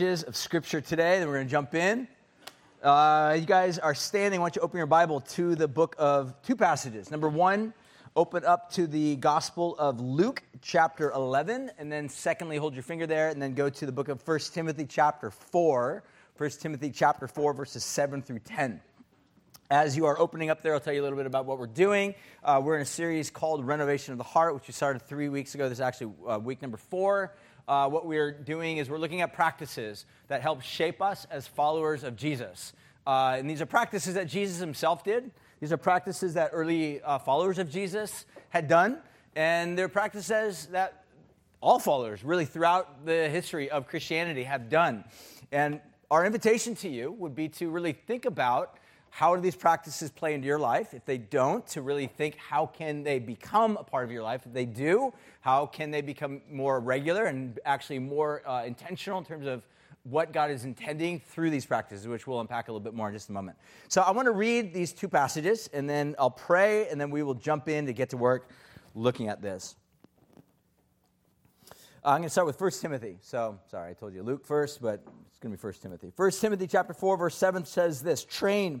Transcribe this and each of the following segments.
of scripture today. Then we're going to jump in. Uh, you guys are standing. Why don't you open your Bible to the book of two passages? Number one, open up to the Gospel of Luke, chapter 11. And then, secondly, hold your finger there and then go to the book of 1 Timothy, chapter 4. 1 Timothy, chapter 4, verses 7 through 10. As you are opening up there, I'll tell you a little bit about what we're doing. Uh, we're in a series called Renovation of the Heart, which we started three weeks ago. This is actually uh, week number four uh, what we're doing is we're looking at practices that help shape us as followers of Jesus. Uh, and these are practices that Jesus himself did. These are practices that early uh, followers of Jesus had done. And they're practices that all followers, really, throughout the history of Christianity, have done. And our invitation to you would be to really think about how do these practices play into your life? If they don't, to really think how can they become a part of your life? If they do, how can they become more regular and actually more uh, intentional in terms of what God is intending through these practices, which we'll unpack a little bit more in just a moment. So I want to read these two passages, and then I'll pray, and then we will jump in to get to work looking at this. Uh, I'm going to start with 1 Timothy. So, sorry, I told you Luke first, but it's going to be 1 Timothy. 1 Timothy chapter 4, verse 7 says this Train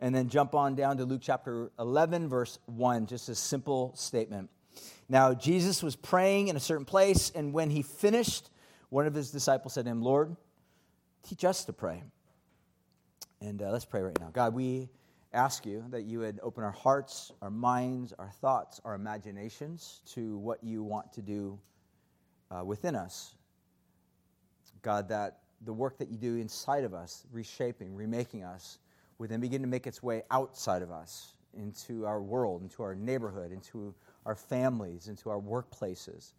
and then jump on down to Luke chapter 11, verse 1, just a simple statement. Now, Jesus was praying in a certain place, and when he finished, one of his disciples said to him, Lord, teach us to pray. And uh, let's pray right now. God, we ask you that you would open our hearts, our minds, our thoughts, our imaginations to what you want to do uh, within us. God, that the work that you do inside of us, reshaping, remaking us, would then begin to make its way outside of us into our world, into our neighborhood, into our families, into our workplaces.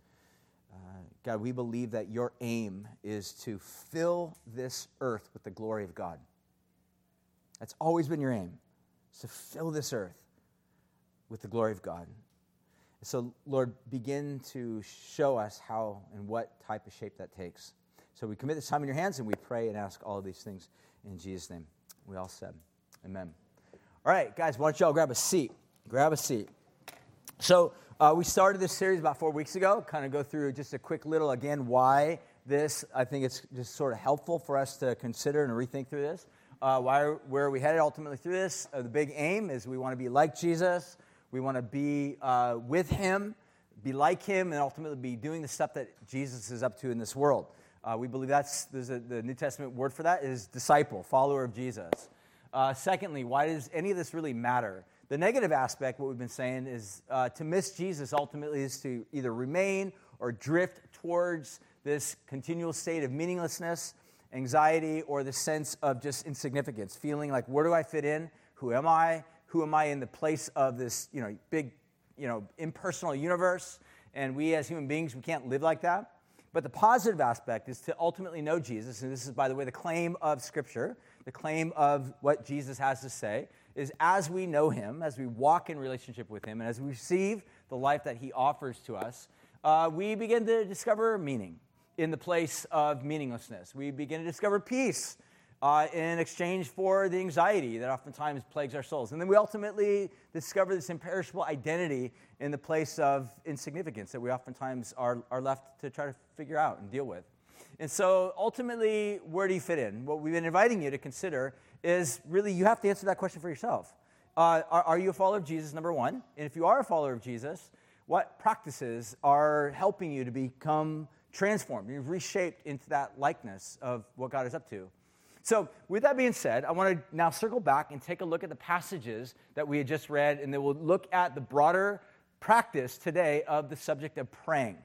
Uh, God, we believe that your aim is to fill this earth with the glory of God. That's always been your aim, is to fill this earth with the glory of God. So, Lord, begin to show us how and what type of shape that takes. So we commit this time in your hands and we pray and ask all these things in Jesus' name. We all said. Amen. All right, guys, why don't y'all grab a seat? Grab a seat. So, uh, we started this series about four weeks ago, kind of go through just a quick little, again, why this. I think it's just sort of helpful for us to consider and rethink through this. Uh, why, where are we headed ultimately through this? Uh, the big aim is we want to be like Jesus, we want to be uh, with Him, be like Him, and ultimately be doing the stuff that Jesus is up to in this world. Uh, we believe that's a, the New Testament word for that is disciple, follower of Jesus. Uh, secondly, why does any of this really matter? The negative aspect, what we've been saying, is uh, to miss Jesus ultimately is to either remain or drift towards this continual state of meaninglessness, anxiety, or the sense of just insignificance, feeling like, where do I fit in? Who am I? Who am I in the place of this, you know, big, you know, impersonal universe? And we as human beings, we can't live like that. But the positive aspect is to ultimately know Jesus, and this is, by the way, the claim of Scripture the claim of what Jesus has to say is as we know him, as we walk in relationship with him, and as we receive the life that he offers to us, uh, we begin to discover meaning in the place of meaninglessness. We begin to discover peace uh, in exchange for the anxiety that oftentimes plagues our souls. And then we ultimately discover this imperishable identity in the place of insignificance that we oftentimes are, are left to try to figure out and deal with. And so ultimately, where do you fit in? What we've been inviting you to consider is really you have to answer that question for yourself. Uh, are, are, you a follower of Jesus, number one? And if you are a follower of Jesus, what practices are helping you to become transformed? You've reshaped into that likeness of what God is up to. So, with that being said, I want to now circle back and take a look at the passages that we had just read, and then we'll look at the broader practice today of the subject of praying.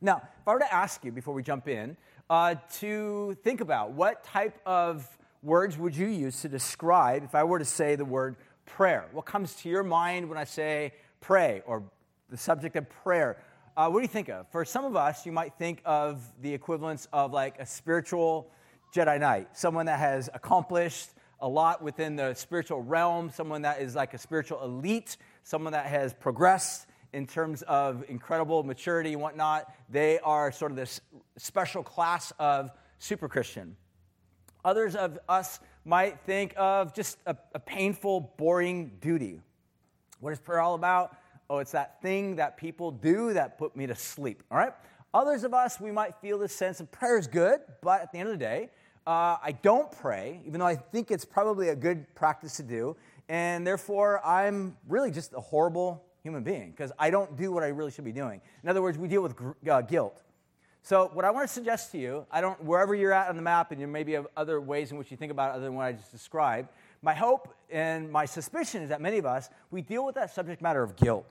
Now, if I were to ask you before we jump in uh, to think about what type of words would you use to describe if I were to say the word prayer? What comes to your mind when I say pray or the subject of prayer? Uh, what do you think of? For some of us, you might think of the equivalence of like a spiritual Jedi Knight, someone that has accomplished a lot within the spiritual realm, someone that is like a spiritual elite, someone that has progressed in terms of incredible maturity and whatnot. They are sort of this special class of super Christian. Others of us might think of just a, a painful, boring duty. What is prayer all about? Oh, it's that thing that people do that put me to sleep, all right? Others of us, we might feel this sense of prayer is good, but at the end of the day, uh, I don't pray, even though I think it's probably a good practice to do, and therefore I'm really just a horrible human being because I don't do what I really should be doing. In other words, we deal with uh, guilt. So, what I want to suggest to you, I don't, wherever you're at on the map, and you maybe have other ways in which you think about it other than what I just described, my hope and my suspicion is that many of us, we deal with that subject matter of guilt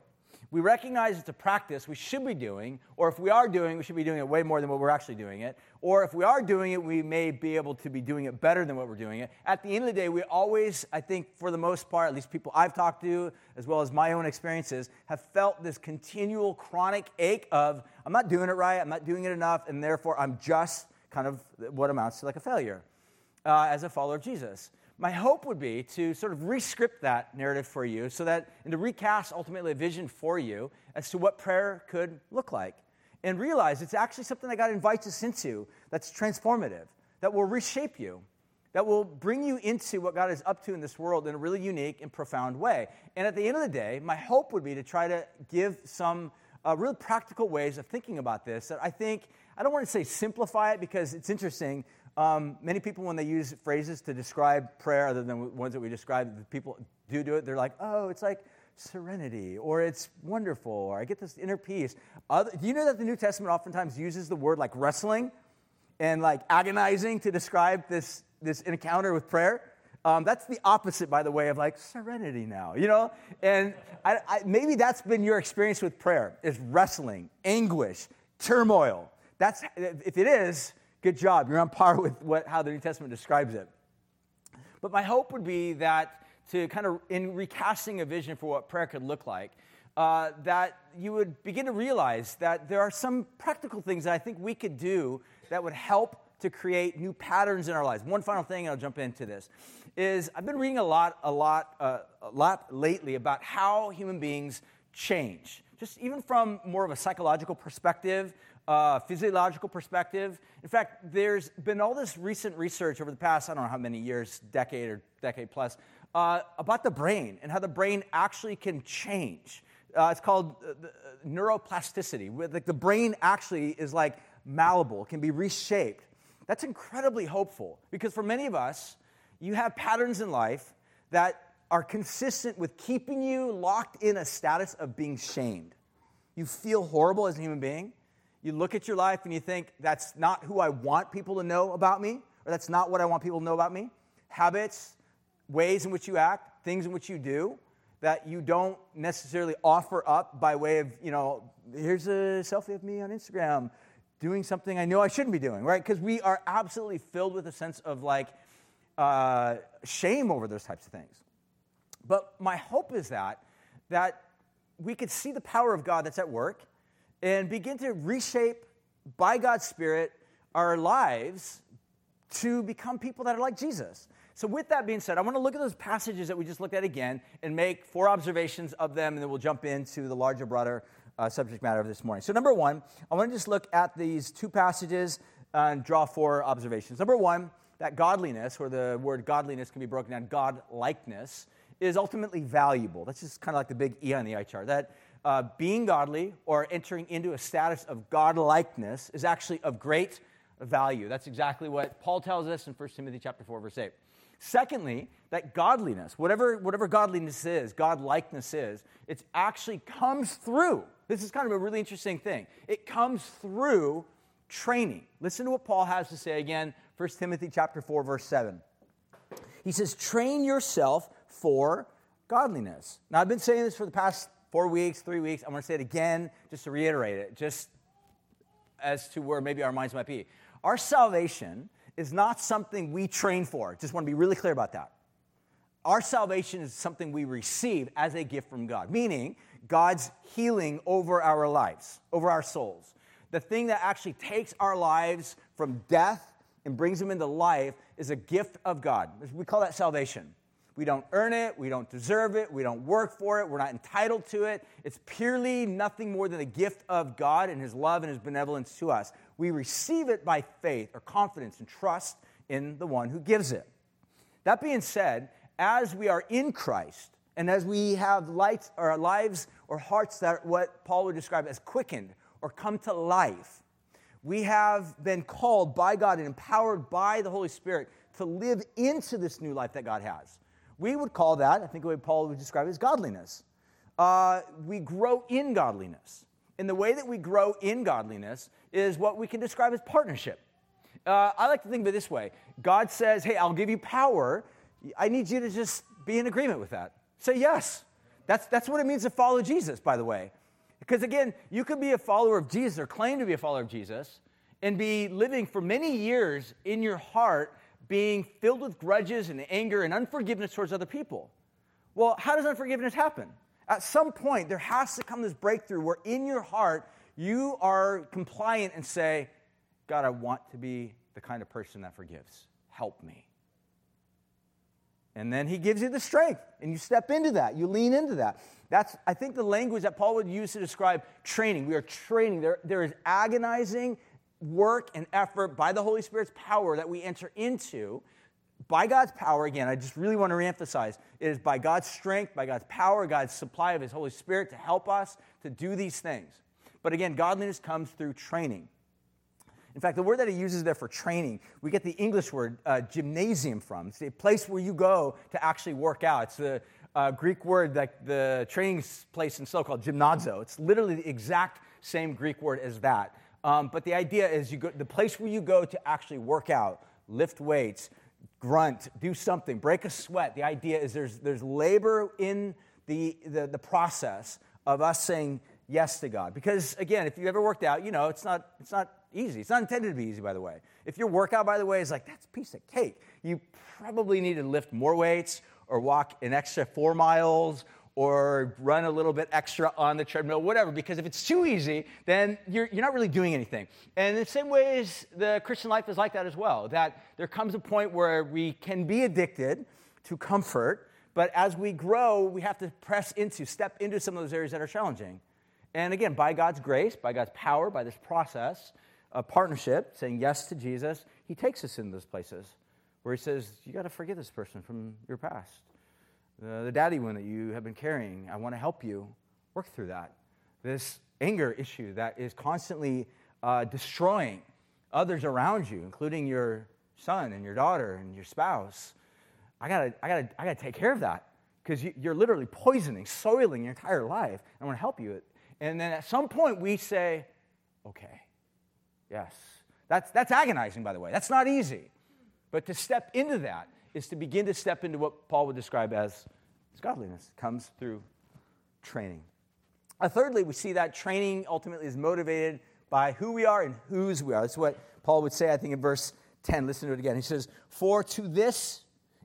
we recognize it's a practice we should be doing, or if we are doing, we should be doing it way more than what we're actually doing it. Or if we are doing it, we may be able to be doing it better than what we're doing it. At the end of the day, we always, I think, for the most part, at least people I've talked to, as well as my own experiences, have felt this continual chronic ache of, I'm not doing it right, I'm not doing it enough, and therefore I'm just kind of what amounts to like a failure uh, as a follower of Jesus my hope would be to sort of rescript that narrative for you so that, and to recast ultimately a vision for you as to what prayer could look like. And realize it's actually something that God invites us into that's transformative, that will reshape you, that will bring you into what God is up to in this world in a really unique and profound way. And at the end of the day, my hope would be to try to give some uh, real practical ways of thinking about this that I think, I don't want to say simplify it because it's interesting. Um, many people, when they use phrases to describe prayer, other than ones that we describe, people do do it. They're like, "Oh, it's like serenity," or "It's wonderful," or "I get this inner peace." Other, do you know that the New Testament oftentimes uses the word like wrestling and like agonizing to describe this this encounter with prayer? Um, that's the opposite, by the way, of like serenity now, you know? And I, I, maybe that's been your experience with prayer is wrestling, anguish, turmoil. That's, if it is, Good job. You're on par with what, how the New Testament describes it. But my hope would be that to kind of, in recasting a vision for what prayer could look like, uh, that you would begin to realize that there are some practical things that I think we could do that would help to create new patterns in our lives. One final thing, and I'll jump into this, is I've been reading a lot, a lot, uh, a lot lately about how human beings change. Just even from more of a psychological perspective, uh, physiological perspective. In fact, there's been all this recent research over the past, I don't know how many years, decade or decade plus, uh, about the brain and how the brain actually can change. Uh, it's called uh, uh, neuroplasticity. Like the brain actually is like malleable, can be reshaped. That's incredibly hopeful because for many of us, you have patterns in life that are consistent with keeping you locked in a status of being shamed. You feel horrible as a human being. You look at your life and you think, that's not who I want people to know about me, or that's not what I want people to know about me. Habits, ways in which you act, things in which you do that you don't necessarily offer up by way of, you know, here's a selfie of me on Instagram doing something I know I shouldn't be doing, right? Because we are absolutely filled with a sense of like uh, shame over those types of things. But my hope is that that we could see the power of God that's at work and begin to reshape by God's Spirit our lives to become people that are like Jesus. So, with that being said, I want to look at those passages that we just looked at again and make four observations of them, and then we'll jump into the larger, broader uh, subject matter of this morning. So, number one, I want to just look at these two passages and draw four observations. Number one, that godliness, or the word godliness can be broken down, God likeness, is ultimately valuable. That's just kind of like the big E on the eye chart. That uh, being godly or entering into a status of godlikeness is actually of great value. That's exactly what Paul tells us in 1 Timothy chapter 4, verse 8. Secondly, that godliness, whatever, whatever godliness is, godlikeness is, it actually comes through. This is kind of a really interesting thing. It comes through training. Listen to what Paul has to say again, 1 Timothy chapter 4, verse 7. He says, train yourself for godliness. Now, I've been saying this for the past four weeks, three weeks. I'm going to say it again just to reiterate it, just as to where maybe our minds might be. Our salvation is not something we train for. Just want to be really clear about that. Our salvation is something we receive as a gift from God, meaning God's healing over our lives, over our souls. The thing that actually takes our lives from death and brings them into life is a gift of God. We call that salvation. We don't earn it, we don't deserve it, we don't work for it, we're not entitled to it. It's purely nothing more than a gift of God and His love and His benevolence to us. We receive it by faith or confidence and trust in the one who gives it. That being said, as we are in Christ, and as we have lights, or lives or hearts that what Paul would describe as quickened or come to life, we have been called by God and empowered by the Holy Spirit to live into this new life that God has. We would call that, I think the way Paul would describe it, as godliness. Uh, we grow in godliness. And the way that we grow in godliness is what we can describe as partnership. Uh, I like to think of it this way God says, Hey, I'll give you power. I need you to just be in agreement with that. Say yes. That's, that's what it means to follow Jesus, by the way. Because again, you could be a follower of Jesus or claim to be a follower of Jesus and be living for many years in your heart being filled with grudges and anger and unforgiveness towards other people. Well, how does unforgiveness happen? At some point, there has to come this breakthrough where in your heart you are compliant and say, God, I want to be the kind of person that forgives. Help me. And then he gives you the strength, and you step into that. You lean into that. That's, I think, the language that Paul would use to describe training. We are training. There, there is agonizing work and effort by the Holy Spirit's power that we enter into. By God's power, again, I just really want to reemphasize it is by God's strength, by God's power, God's supply of His Holy Spirit to help us to do these things. But again, godliness comes through training. In fact, the word that he uses there for training, we get the English word uh, gymnasium from. It's a place where you go to actually work out. It's the uh, Greek word that the training place in so called gymnazo. It's literally the exact same Greek word as that. Um, but the idea is you go, the place where you go to actually work out, lift weights, grunt, do something, break a sweat. The idea is there's, there's labor in the, the, the process of us saying yes to God. Because again, if you ever worked out, you know it's not, it's not easy. It's not intended to be easy, by the way. If your workout, by the way, is like, that's a piece of cake, you probably need to lift more weights or walk an extra four miles or run a little bit extra on the treadmill, whatever, because if it's too easy, then you're, you're not really doing anything. And in the same ways, the Christian life is like that as well, that there comes a point where we can be addicted to comfort, but as we grow, we have to press into, step into some of those areas that are challenging. And again, by God's grace, by God's power, by this process of partnership, saying yes to Jesus, He takes us into those places where He says, You got to forgive this person from your past the, the daddy wound that you have been carrying. I want to help you work through that. This anger issue that is constantly uh, destroying others around you, including your son and your daughter and your spouse. I gotta, I gotta, I gotta take care of that because you, are literally poisoning, soiling your entire life. I want to help you. And then at some point we say, okay, yes. That's, that's agonizing, by the way. That's not easy. But to step into that is to begin to step into what Paul would describe as, godliness. Comes through training. Uh, thirdly, we see that training ultimately is motivated by who we are and whose we are. That's what Paul would say, I think, in verse 10. Listen to it again. He says, For to this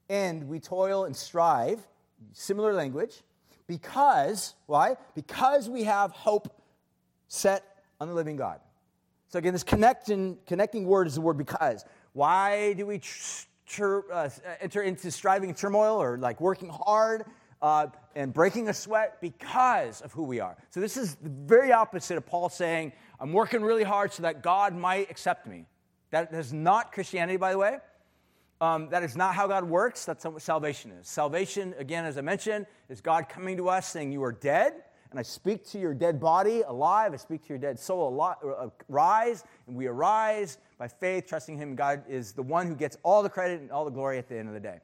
end we toil and strive, similar language, because, why? Because we have hope set on the living God. So again, this connecting, connecting word is the word because. Why do we tr- tur- uh, enter into striving turmoil or like working hard uh, and breaking a sweat because of who we are. So, this is the very opposite of Paul saying, I'm working really hard so that God might accept me. That is not Christianity, by the way. Um, that is not how God works. That's what salvation is. Salvation, again, as I mentioned, is God coming to us saying, You are dead and I speak to your dead body alive. I speak to your dead soul uh, rise, and we arise by faith, trusting Him. God is the one who gets all the credit and all the glory at the end of the day.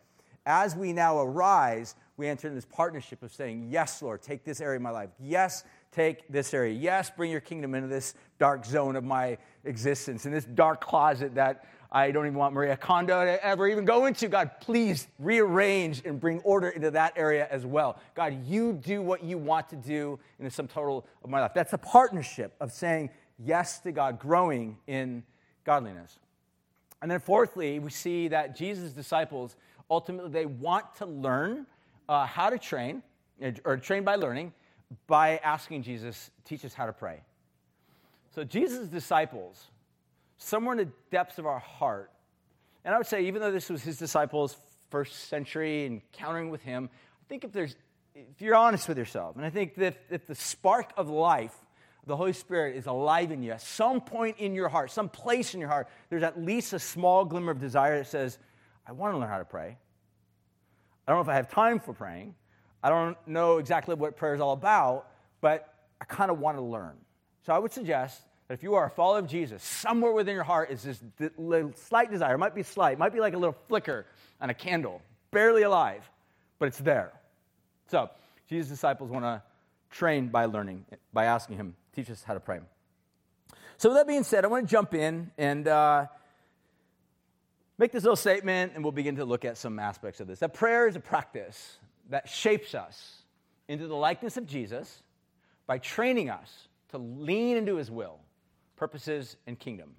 As we now arise, we enter in this partnership of saying, Yes, Lord, take this area of my life. Yes, take this area. Yes, bring your kingdom into this dark zone of my existence, in this dark closet that I don't even want Marie Kondo to ever even go into. God, please rearrange and bring order into that area as well. God, you do what you want to do in the sum total of my life. That's a partnership of saying yes to God, growing in godliness. And then, fourthly, we see that Jesus' disciples ultimately they want to learn uh, how to train, or train by learning, by asking Jesus, teach us how to pray. So, Jesus' disciples somewhere in the depths of our heart, And I would say, even though this was his disciples' first century encountering with him, I think if there's, if you're honest with yourself, and I think that if the spark of life, the Holy Spirit is alive in you, at some point in your heart, some place in your heart, there's at least a small glimmer of desire that says, I want to learn how to pray. I don't know if I have time for praying. I don't know exactly what prayer is all about, but I kind of want to learn. So I would suggest that if you are a follower of Jesus, somewhere within your heart is this slight desire. It might be slight, it might be like a little flicker on a candle, barely alive, but it's there. So Jesus' disciples want to train by learning, by asking him, teach us how to pray. So, with that being said, I want to jump in and uh, make this little statement, and we'll begin to look at some aspects of this. That prayer is a practice that shapes us into the likeness of Jesus by training us to lean into his will, purposes, and kingdom.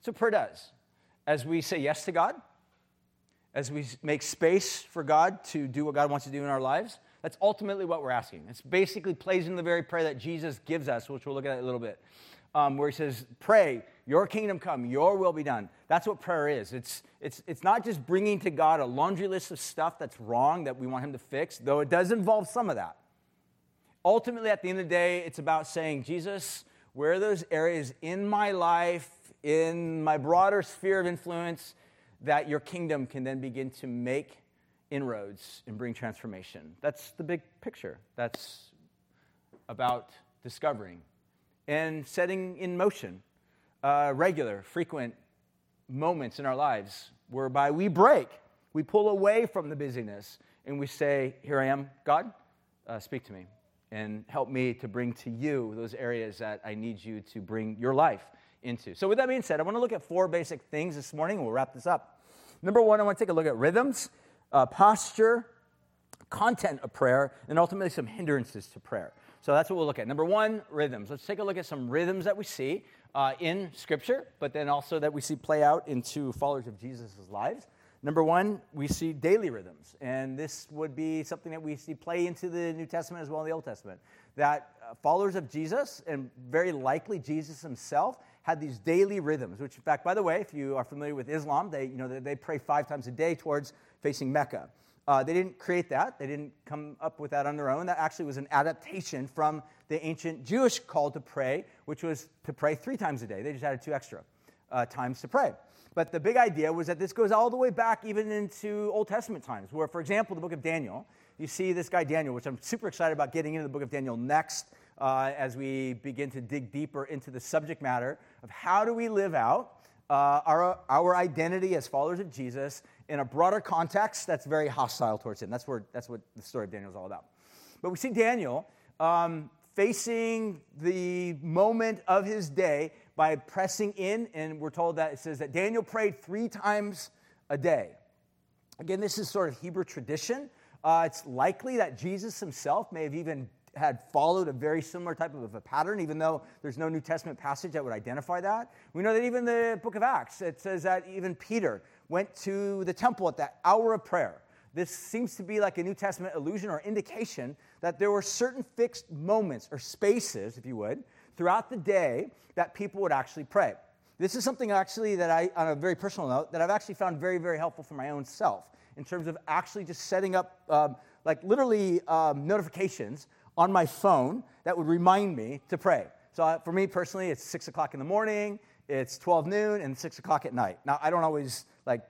So prayer does. As we say yes to God, as we make space for God to do what God wants to do in our lives, that's ultimately what we're asking. It's basically plays in the very prayer that Jesus gives us, which we'll look at a little bit, um, where he says, Pray, your kingdom come, your will be done. That's what prayer is. It's, it's, it's not just bringing to God a laundry list of stuff that's wrong that we want him to fix, though it does involve some of that. Ultimately, at the end of the day, it's about saying, Jesus, where are those areas in my life, in my broader sphere of influence, that your kingdom can then begin to make inroads and bring transformation? That's the big picture. That's about discovering and setting in motion uh, regular, frequent moments in our lives whereby we break, we pull away from the busyness, and we say, Here I am, God, uh, speak to me and help me to bring to you those areas that I need you to bring your life into. So, with that being said, I want to look at four basic things this morning, and we'll wrap this up. Number one, I want to take a look at rhythms, uh, posture, content of prayer, and ultimately some hindrances to prayer. So that's what we'll look at. Number one, rhythms. Let's take a look at some rhythms that we see uh, in Scripture, but then also that we see play out into followers of Jesus' lives. Number one, we see daily rhythms, and this would be something that we see play into the New Testament as well as the Old Testament. That uh, followers of Jesus, and very likely Jesus himself, had these daily rhythms. Which, in fact, by the way, if you are familiar with Islam, they you know they, pray five times a day towards facing Mecca. Uh, they didn't create that. They didn't come up with that on their own. That actually was an adaptation from the ancient Jewish call to pray, which was to pray three times a day. They just added two extra uh, times to pray. But the big idea was that this goes all the way back even into Old Testament times, where, for example, the book of Daniel, you see this guy Daniel, which I'm super excited about getting into the book of Daniel next uh, as we begin to dig deeper into the subject matter of how do we live out uh, our, our identity as followers of Jesus in a broader context that's very hostile towards him. That's, where, that's what the story of Daniel is all about. But we see Daniel um, facing the moment of his day by pressing in, and we're told that it says that Daniel prayed three times a day. Again, this is sort of Hebrew tradition. Uh, it's likely that Jesus himself may have even had followed a very similar type of a pattern, even though there's no New Testament passage that would identify that. We know that even the book of Acts, it says that even Peter went to the temple at that hour of prayer. This seems to be like a New Testament illusion or indication that there were certain fixed moments or spaces, if you would, throughout the day that people would actually pray. This is something actually that I, on a very personal note, that I've actually found very, very helpful for my own self in terms of actually just setting up, um, like literally um, notifications on my phone that would remind me to pray. So uh, for me personally, it's six o'clock in the morning, it's 12 noon, and six o'clock at night. Now, I don't always like,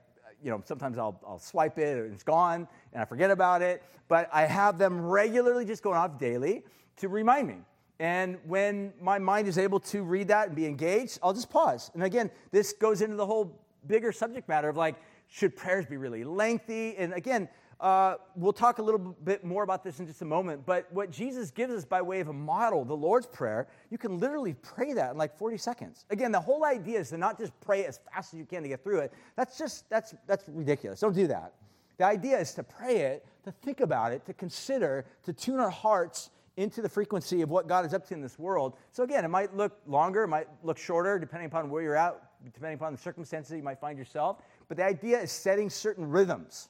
you know, sometimes I'll, I'll swipe it and it's gone and I forget about it, but I have them regularly just going off daily to remind me. And when my mind is able to read that and be engaged, I'll just pause. And again, this goes into the whole bigger subject matter of like, should prayers be really lengthy? And again, uh, we'll talk a little bit more about this in just a moment, but what Jesus gives us by way of a model, the Lord's Prayer, you can literally pray that in like 40 seconds. Again, the whole idea is to not just pray as fast as you can to get through it. That's just, that's, that's ridiculous. Don't do that. The idea is to pray it, to think about it, to consider, to tune our hearts into the frequency of what God is up to in this world. So again, it might look longer, it might look shorter, depending upon where you're at, depending upon the circumstances you might find yourself. But the idea is setting certain rhythms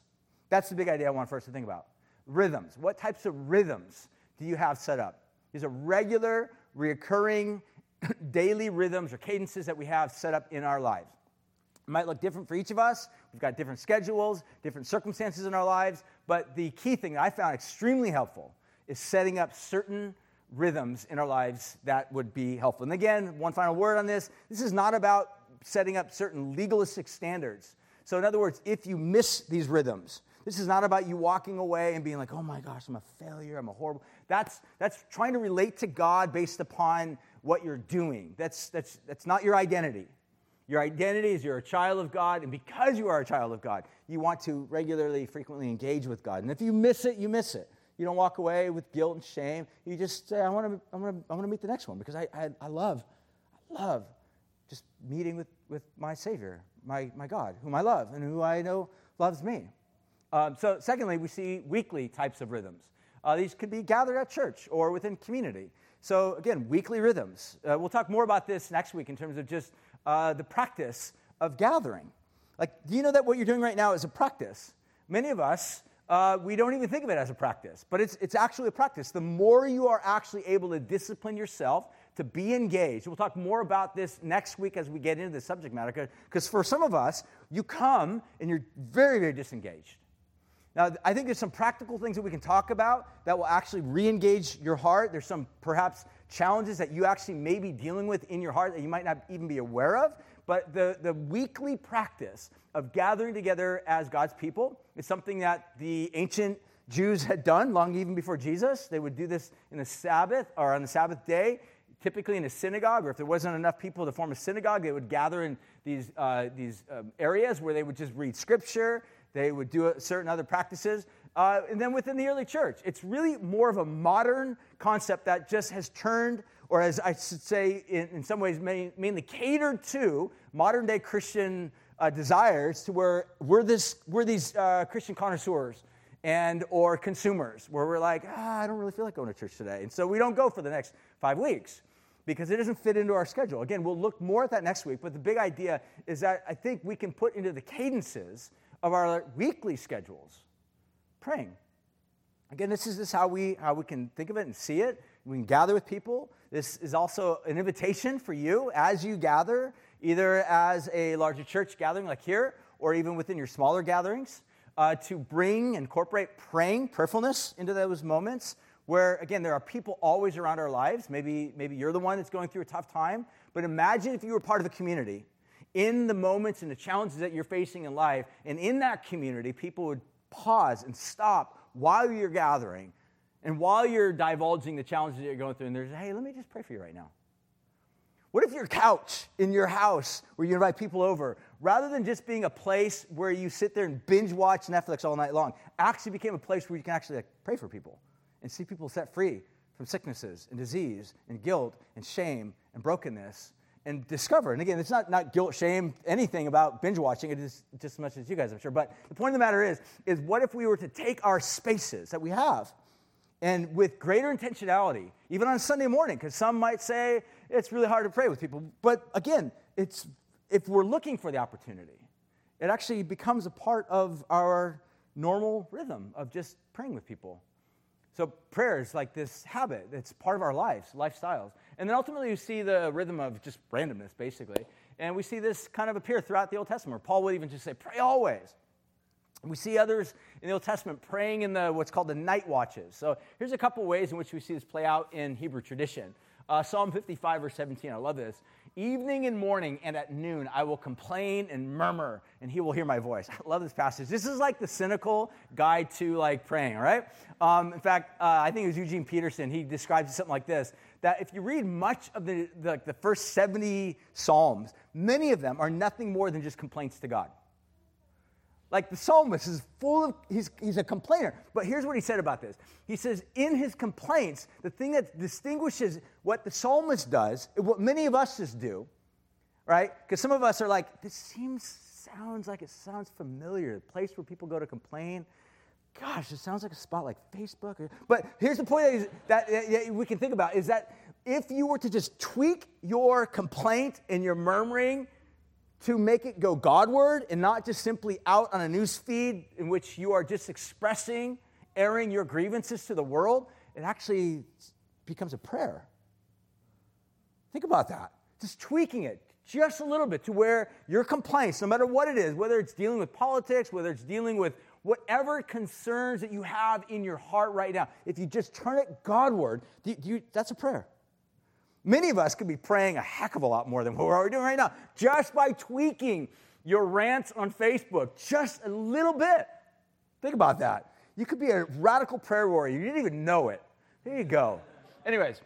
that's the big idea I want first to think about. Rhythms. What types of rhythms do you have set up? These are regular, recurring, daily rhythms or cadences that we have set up in our lives. It might look different for each of us. We've got different schedules, different circumstances in our lives. But the key thing that I found extremely helpful is setting up certain rhythms in our lives that would be helpful. And again, one final word on this this is not about setting up certain legalistic standards. So, in other words, if you miss these rhythms, this is not about you walking away and being like, oh my gosh, I'm a failure, I'm a horrible. That's, that's trying to relate to God based upon what you're doing. That's, that's, that's not your identity. Your identity is you're a child of God, and because you are a child of God, you want to regularly, frequently engage with God. And if you miss it, you miss it. You don't walk away with guilt and shame. You just say, I want to, I want to, I want to meet the next one because I, I, I love, I love just meeting with, with my Savior, my, my God, whom I love and who I know loves me. Um, so, secondly, we see weekly types of rhythms. Uh, these could be gathered at church or within community. So, again, weekly rhythms. Uh, we'll talk more about this next week in terms of just uh, the practice of gathering. Like, do you know that what you're doing right now is a practice? Many of us, uh, we don't even think of it as a practice, but it's, it's actually a practice. The more you are actually able to discipline yourself to be engaged, we'll talk more about this next week as we get into the subject matter, because for some of us, you come and you're very, very disengaged. Now, I think there's some practical things that we can talk about that will actually re engage your heart. There's some perhaps challenges that you actually may be dealing with in your heart that you might not even be aware of. But the, the weekly practice of gathering together as God's people is something that the ancient Jews had done long even before Jesus. They would do this in the Sabbath or on the Sabbath day, typically in a synagogue, or if there wasn't enough people to form a synagogue, they would gather in these, uh, these um, areas where they would just read scripture they would do certain other practices. Uh, and then within the early church, it's really more of a modern concept that just has turned, or as I should say, in, in some ways, mainly catered to modern day Christian uh, desires, to where we're, this, we're these uh, Christian connoisseurs and or consumers, where we're like, ah, I don't really feel like going to church today, and so we don't go for the next five weeks because it doesn't fit into our schedule. Again, we'll look more at that next week, but the big idea is that I think we can put into the cadences of our weekly schedules praying. Again, this is, this how we how we can think of it and see it. We can gather with people. This is also an invitation for you as you gather, either as a larger church gathering like here, or even within your smaller gatherings, uh, to bring, incorporate praying, prayerfulness into those moments where, again, there are people always around our lives. Maybe, maybe you're the one that's going through a tough time, but imagine if you were part of a community in the moments and the challenges that you're facing in life. And in that community, people would pause and stop while you're gathering and while you're divulging the challenges that you're going through. And there's, hey, let me just pray for you right now. What if your couch in your house where you invite people over, rather than just being a place where you sit there and binge watch Netflix all night long, actually became a place where you can actually like, pray for people and see people set free from sicknesses and disease and guilt and shame and brokenness and discover. And again, it's not, not guilt, shame, anything about binge watching. It is just as much as you guys, I'm sure. But the point of the matter is, is what if we were to take our spaces that we have and with greater intentionality, even on Sunday morning, because some might say it's really hard to pray with people. But again, it's, if we're looking for the opportunity, it actually becomes a part of our normal rhythm of just praying with people. So prayer is like this habit. It's part of our lives, lifestyles. And then ultimately, you see the rhythm of just randomness, basically. And we see this kind of appear throughout the Old Testament, where Paul would even just say, pray always. We see others in the Old Testament praying in the what's called the night watches. So here's a couple ways in which we see this play out in Hebrew tradition. Uh, Psalm 55, verse 17, I love this. Evening and morning and at noon, I will complain and murmur, and he will hear my voice. I love this passage. This is like the cynical guide to like praying, All right. Um, in fact, uh, I think it was Eugene Peterson. He describes something like this that if you read much of the, the, the first 70 Psalms, many of them are nothing more than just complaints to God. Like the psalmist is full of, he's, he's a complainer. But here's what he said about this. He says, in his complaints, the thing that distinguishes what the psalmist does, what many of us just do, right? Because some of us are like, this seems, sounds like it sounds familiar. The place where people go to complain gosh, it sounds like a spot like Facebook. But here's the point that, that we can think about is that if you were to just tweak your complaint and your murmuring to make it go Godward and not just simply out on a news feed in which you are just expressing, airing your grievances to the world, it actually becomes a prayer. Think about that. Just tweaking it, just a little bit to where your complaints, no matter what it is, whether it's dealing with politics, whether it's dealing with whatever concerns that you have in your heart right now, if you just turn it Godward, do you, that's a prayer. Many of us could be praying a heck of a lot more than what we're already doing right now, just by tweaking your rants on Facebook just a little bit. Think about that. You could be a radical prayer warrior. You didn't even know it. There you go. Anyways,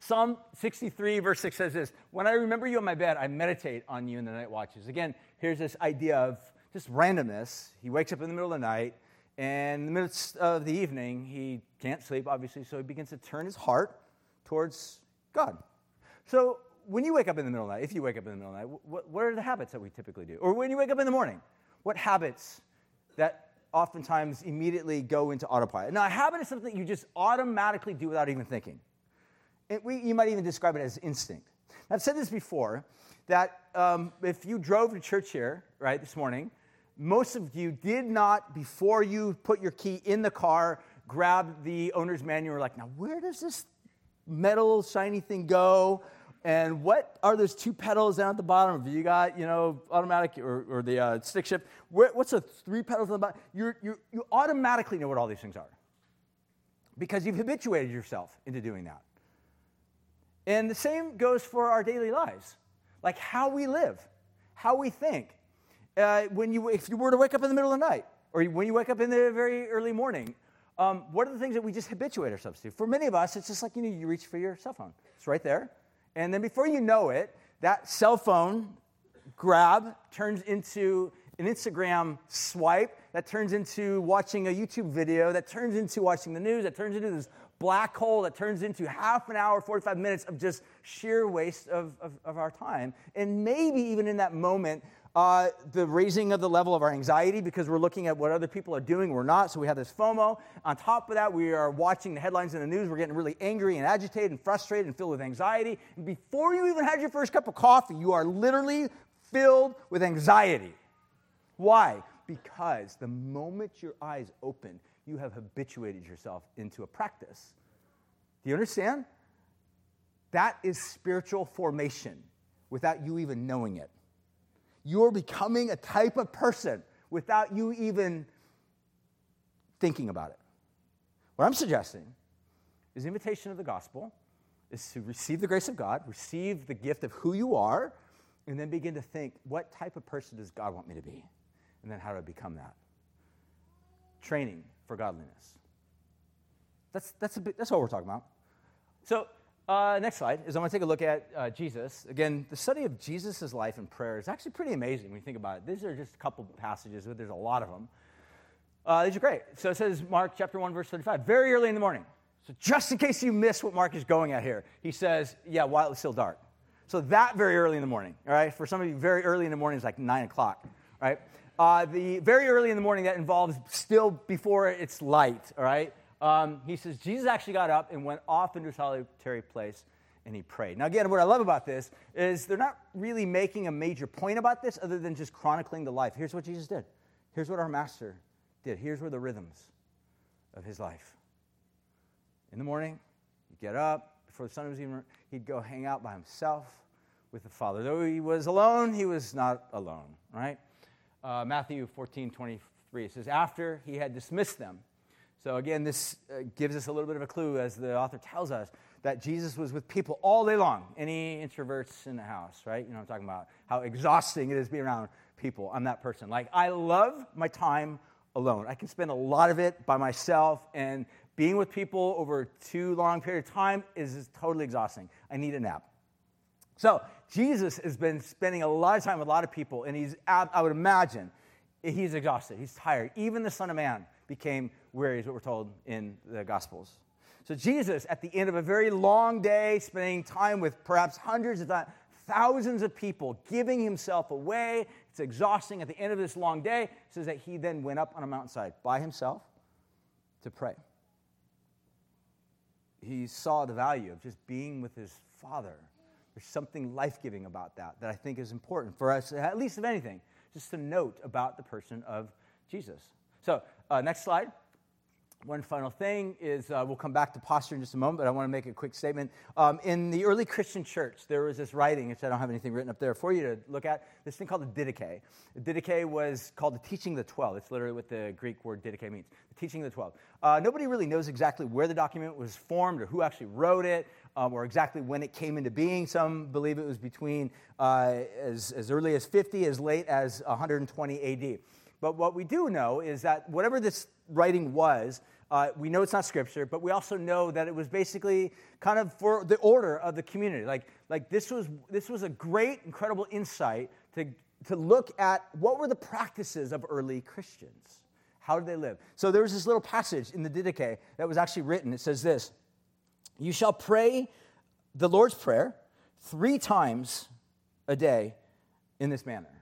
Psalm 63, verse 6 says this When I remember you on my bed, I meditate on you in the night watches. Again, here's this idea of just randomness. He wakes up in the middle of the night, and in the midst of the evening, he can't sleep, obviously, so he begins to turn his heart towards God. So when you wake up in the middle of the night, if you wake up in the middle of the night, what, what are the habits that we typically do? Or when you wake up in the morning, what habits that oftentimes immediately go into autopilot. Now, a habit is something you just automatically do without even thinking. We, you might even describe it as instinct. I've said this before that um, if you drove to church here, right, this morning, most of you did not, before you put your key in the car, grab the owner's manual, like, now where does this metal shiny thing go? And what are those two pedals down at the bottom? Have you got, you know, automatic or, or the uh, stick shift? what's the three pedals on the bottom? You're, you're, you automatically know what all these things are because you've habituated yourself into doing that. And the same goes for our daily lives, like how we live, how we think. Uh, when you, if you were to wake up in the middle of the night, or when you wake up in the very early morning, um, what are the things that we just habituate ourselves to? For many of us, it's just like you know, you reach for your cell phone. It's right there. And then before you know it, that cell phone grab turns into an Instagram swipe, that turns into watching a YouTube video, that turns into watching the news, that turns into this black hole that turns into half an hour, 45 minutes of just sheer waste of, of, of our time. And maybe even in that moment, uh, the raising of the level of our anxiety because we're looking at what other people are doing, we're not, so we have this FOMO. On top of that, we are watching the headlines in the news, we're getting really angry and agitated and frustrated and filled with anxiety. And before you even had your first cup of coffee, you are literally filled with anxiety. Why? Because the moment your eyes open, you have habituated yourself into a practice. Do you understand? That is spiritual formation without you even knowing it. You're becoming a type of person without you even thinking about it. What I'm suggesting is the invitation of the gospel is to receive the grace of God, receive the gift of who you are, and then begin to think, what type of person does God want me to be? And then how do I become that? Training for godliness. That's, that's, a bit, that's what we're talking about. So, uh, next slide is I want to take a look at uh, Jesus. Again, the study of Jesus' life and prayer is actually pretty amazing when you think about it. These are just a couple passages, but there's a lot of them. Uh, these are great. So it says, Mark chapter 1, verse 35, very early in the morning. So just in case you miss what Mark is going at here, he says, yeah, while it's still dark. So that very early in the morning, all right? For some of you, very early in the morning is like 9 o'clock, right? Uh, the very early in the morning, that involves still before it's light, all right? Um, he says, Jesus actually got up and went off into a solitary place and he prayed. Now, again, what I love about this is they're not really making a major point about this other than just chronicling the life. Here's what Jesus did. Here's what our master did. Here's where the rhythms of his life. In the morning, he'd get up, before the sun was even, he'd go hang out by himself with the Father. Though he was alone, he was not alone, right? uh, Matthew 14 23. It says, After he had dismissed them. So again, this uh, gives us a little bit of a clue as the author tells us that Jesus was with people all day long. Any introverts in the house, right? You know I'm talking about? How exhausting it is to be around people. I'm that person. Like, I love my time alone. I can spend a lot of it by myself, and being with people over too long period of time is totally exhausting. I need a nap. So, Jesus has been spending a lot of time with a lot of people, and he's, I would imagine, he's exhausted. He's tired. Even the Son of Man became weary, is what we're told in the Gospels. So, Jesus, at the end of a very long day, spending time with perhaps hundreds, if not thousands of people, giving himself away, it's exhausting. At the end of this long day, says that he then went up on a mountainside by himself to pray. He saw the value of just being with his Father there's something life giving about that that I think is important for us, at least if anything, just to note about the person of Jesus. So, uh, next slide. one final thing is uh, we'll come back to posture in just a moment, but I want to make a quick statement. Um, in the early Christian church, there was this writing, which I don't have anything written up there for you to look at, this thing called the Didache. The Didache was called the Teaching of the Twelve. It's literally what the Greek word Didache means, the Teaching of the Twelve. Uh, nobody really knows exactly where the document was formed or who actually wrote it um, or exactly when it came into being. Some believe it was between uh, as, as early as 50, as late as 120 AD. But what we do know is that whatever this writing was, uh, we know it's not scripture, but we also know that it was basically kind of for the order of the community. Like, like this, was, this was a great, incredible insight to, to look at what were the practices of early Christians. How did they live? So there was this little passage in the Didache that was actually written. It says this You shall pray the Lord's Prayer three times a day in this manner.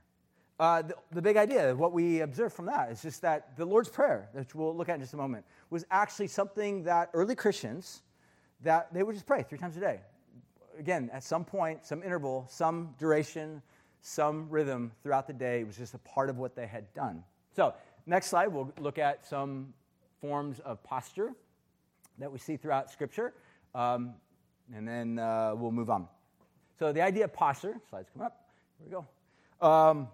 Uh, the, the, big idea, what we observe from that, is just that the Lord's Prayer, which we'll look at in just a moment, was actually something that early Christians, that they would just pray three times a day. Again, at some point, some interval, some duration, some rhythm throughout the day. It was just a part of what they had done. So, next slide, we'll look at some forms of posture that we see throughout Scripture, um, and then uh, we'll move on. So, the idea of posture, slides come up. Here we go. Um,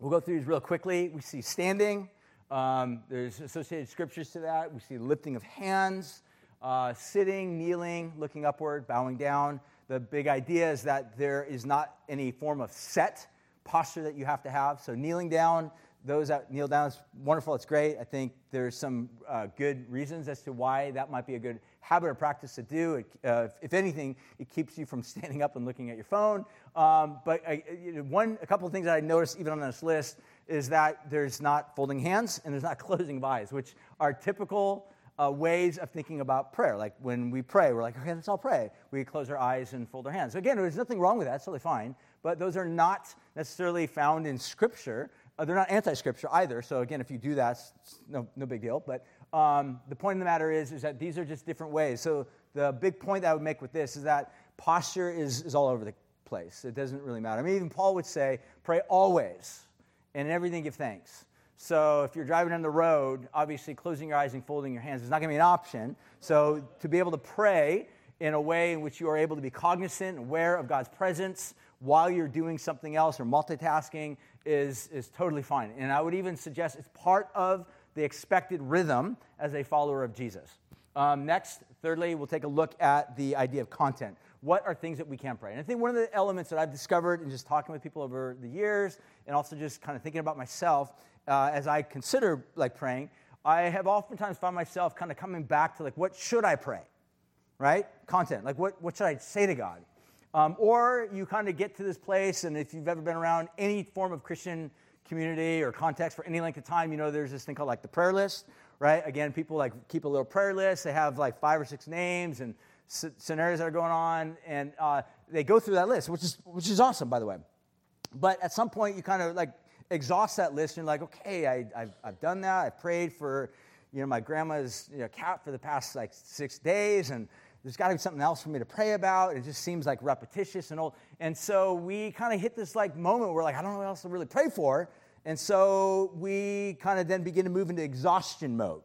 We'll go through these real quickly. We see standing. Um, there's associated scriptures to that. We see lifting of hands, uh, sitting, kneeling, looking upward, bowing down. The big idea is that there is not any form of set posture that you have to have. So kneeling down, those that kneel down is wonderful. It's great. I think there's some uh, good reasons as to why that might be a good habit or practice to do. It, uh, if anything, it keeps you from standing up and looking at your phone. Um, but I, one, a couple of things that I noticed even on this list is that there's not folding hands and there's not closing of eyes, which are typical uh, ways of thinking about prayer. Like when we pray, we're like, okay, let's all pray. We close our eyes and fold our hands. So again, there's nothing wrong with that. It's totally fine. But those are not necessarily found in Scripture. Uh, they're not anti-Scripture either. So again, if you do that, no, no big deal. But um, the point of the matter is, is that these are just different ways. So the big point that I would make with this is that posture is, is all over the place. It doesn't really matter. I mean, even Paul would say, pray always, and in everything give thanks. So if you're driving on the road, obviously closing your eyes and folding your hands is not going to be an option. So to be able to pray in a way in which you are able to be cognizant, and aware of God's presence while you're doing something else or multitasking is, is totally fine. And I would even suggest it's part of the expected rhythm as a follower of Jesus. Um, next, thirdly, we'll take a look at the idea of content. What are things that we can pray? And I think one of the elements that I've discovered in just talking with people over the years, and also just kind of thinking about myself uh, as I consider like praying, I have oftentimes found myself kind of coming back to like, what should I pray? Right? Content. Like, what, what should I say to God? Um, or you kind of get to this place, and if you've ever been around any form of Christian community or context for any length of time, you know there's this thing called like the prayer list, right? Again, people like keep a little prayer list. They have like five or six names and scenarios that are going on, and uh, they go through that list, which is which is awesome, by the way. But at some point, you kind of like exhaust that list, and you're like, okay, I, I've, I've done that. I prayed for, you know, my grandma's you know, cat for the past like six days, and there's got to be something else for me to pray about. It just seems like repetitious and old. And so we kind of hit this like moment where like, I don't know what else to really pray for. And so we kind of then begin to move into exhaustion mode.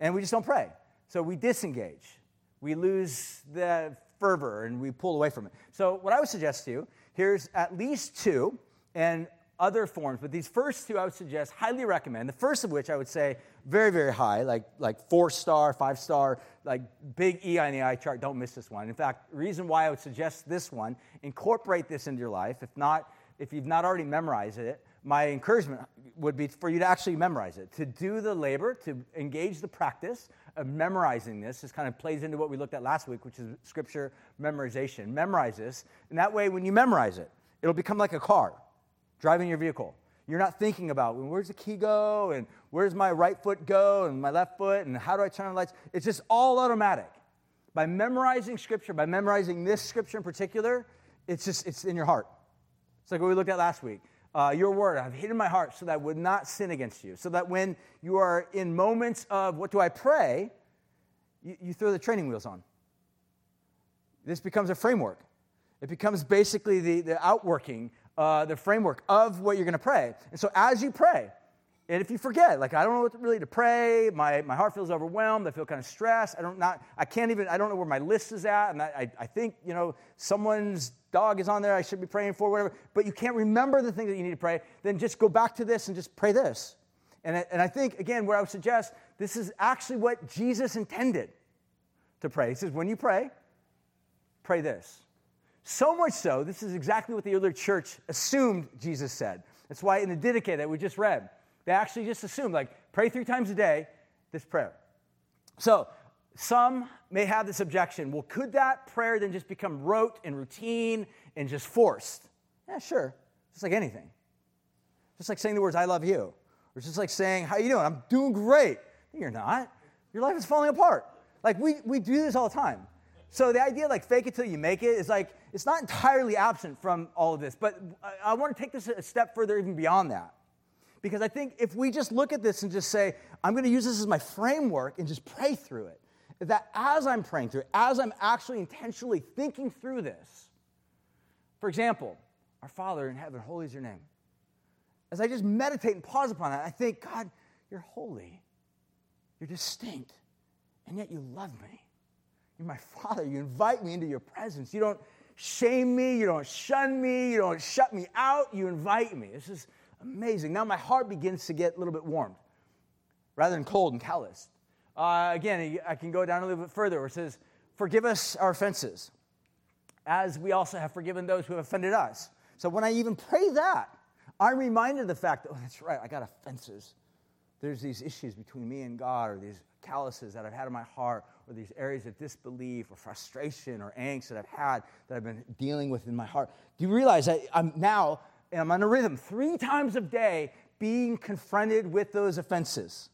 And we just don't pray. So we disengage. We lose the fervor and we pull away from it. So what I would suggest to you, here's at least two, and other forms, but these first two I would suggest, highly recommend. The first of which I would say very, very high, like, like four star, five star, like big E on the eye chart. Don't miss this one. In fact, reason why I would suggest this one, incorporate this into your life. If not, if you've not already memorized it, my encouragement would be for you to actually memorize it, to do the labor, to engage the practice of memorizing this. This kind of plays into what we looked at last week, which is scripture memorization. Memorize this, and that way, when you memorize it, it'll become like a car driving your vehicle. You're not thinking about well, where's the key go and where's my right foot go and my left foot and how do I turn on the lights. It's just all automatic. By memorizing scripture, by memorizing this scripture in particular, it's just it's in your heart. It's like what we looked at last week. Uh, your word I've hidden my heart so that I would not sin against you. So that when you are in moments of what do I pray, you, you throw the training wheels on. This becomes a framework. It becomes basically the, the outworking uh, the framework of what you're going to pray. And so as you pray, And if you forget, like I don't know what really to pray, my, my heart feels overwhelmed, I feel kind of stressed, I don't not I can't even I don't know where my list is at, and I, I, think, you know, someone's dog is on there I should be praying for, whatever, but you can't remember the thing that you need to pray, then just go back to this and just pray this. And I, and I think, again, what I would suggest, this is actually what Jesus intended to pray. He says, when you pray, pray this. So much so, this is exactly what the early church assumed Jesus said. That's why in the Didache that we just read, they actually just assumed, like, pray three times a day, this prayer. So, some may have this objection well, could that prayer then just become rote and routine and just forced? Yeah, sure. Just like anything. Just like saying the words, I love you. Or just like saying, How you doing? I'm doing great. You're not. Your life is falling apart. Like, we, we do this all the time. So the idea like fake it till you make it is like, it's not entirely absent from all of this. But I, I want to take this a step further, even beyond that. Because I think if we just look at this and just say, I'm going to use this as my framework and just pray through it, that as I'm praying through it, as I'm actually intentionally thinking through this, for example, our Father in heaven, holy is your name. As I just meditate and pause upon that, I think, God, you're holy, you're distinct, and yet you love me. You're my Father. You invite me into your presence. You don't shame me, you don't shun me, you don't shut me out, you invite me. This is amazing. Now my heart begins to get a little bit warmed rather than cold and calloused. Uh, again, I can go down a little bit further where it says, Forgive us our offenses, as we also have forgiven those who have offended us. So when I even pray that, I'm reminded of the fact that, oh, that's right, I got offenses. There's these issues between me and God, or these calluses that I've had in my heart, or these areas of disbelief, or frustration, or angst that I've had that I've been dealing with in my heart. Do you realize that I'm now, I'm on a rhythm three times a day being confronted with those offenses?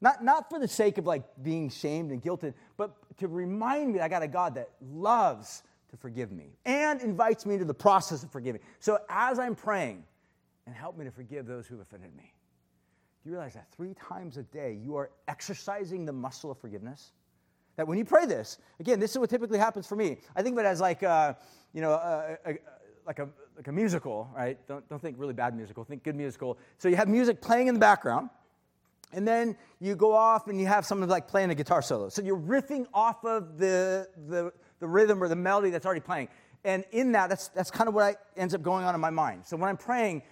Not, not for the sake of like being shamed and guilted, but to remind me I got a God that loves to forgive me and invites me into the process of forgiving. So as I'm praying, and help me to forgive those who have offended me. Do you realize that three times a day you are exercising the muscle of forgiveness? That when you pray this, again, this is what typically happens for me. I think of it as like, uh, you know, a, a, like, a, like a musical, right? Don't, don't think really bad musical, think good musical. So you have music playing in the background, and then you go off and you have someone like playing a guitar solo. So you're riffing off of the, the, the rhythm or the melody that's already playing. And in that, that's, that's kind of what I, ends up going on in my mind. So when I'm praying,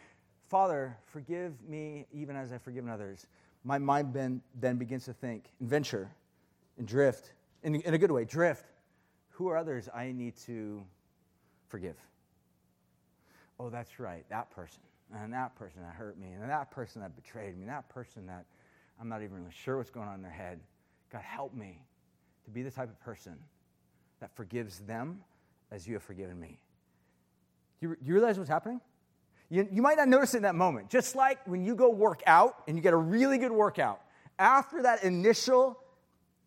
Father, forgive me even as I've forgiven others, my mind then, then begins to think and venture and drift, in, in a good way, drift. Who are others I need to forgive? Oh, that's right, that person, and that person that hurt me, and that person that betrayed me, and that person that I'm not even really sure what's going on in their head. God, help me to be the type of person that forgives them as you have forgiven me. Do you, do you realize what's happening? You, you might not notice it in that moment. Just like when you go work out and you get a really good workout, after that initial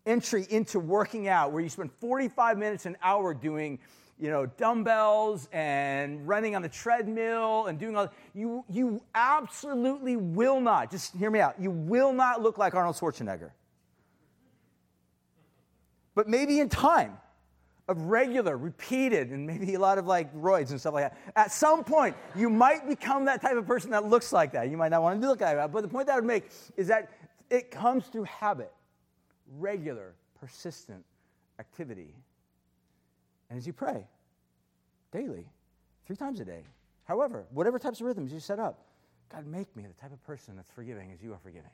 entry into working out, where you spend 45 minutes, an hour doing you know, dumbbells and running on the treadmill and doing all you you absolutely will not, just hear me out, you will not look like Arnold Schwarzenegger. But maybe in time of regular, repeated, and maybe a lot of like roids and stuff like that, at some point you might become that type of person that looks like that. You might not want to look like that. But the point that I would make is that it comes through habit, regular, persistent activity. And as you pray daily, three times a day, however, whatever types of rhythms you set up, God, make me the type of person that's forgiving as you are forgiving.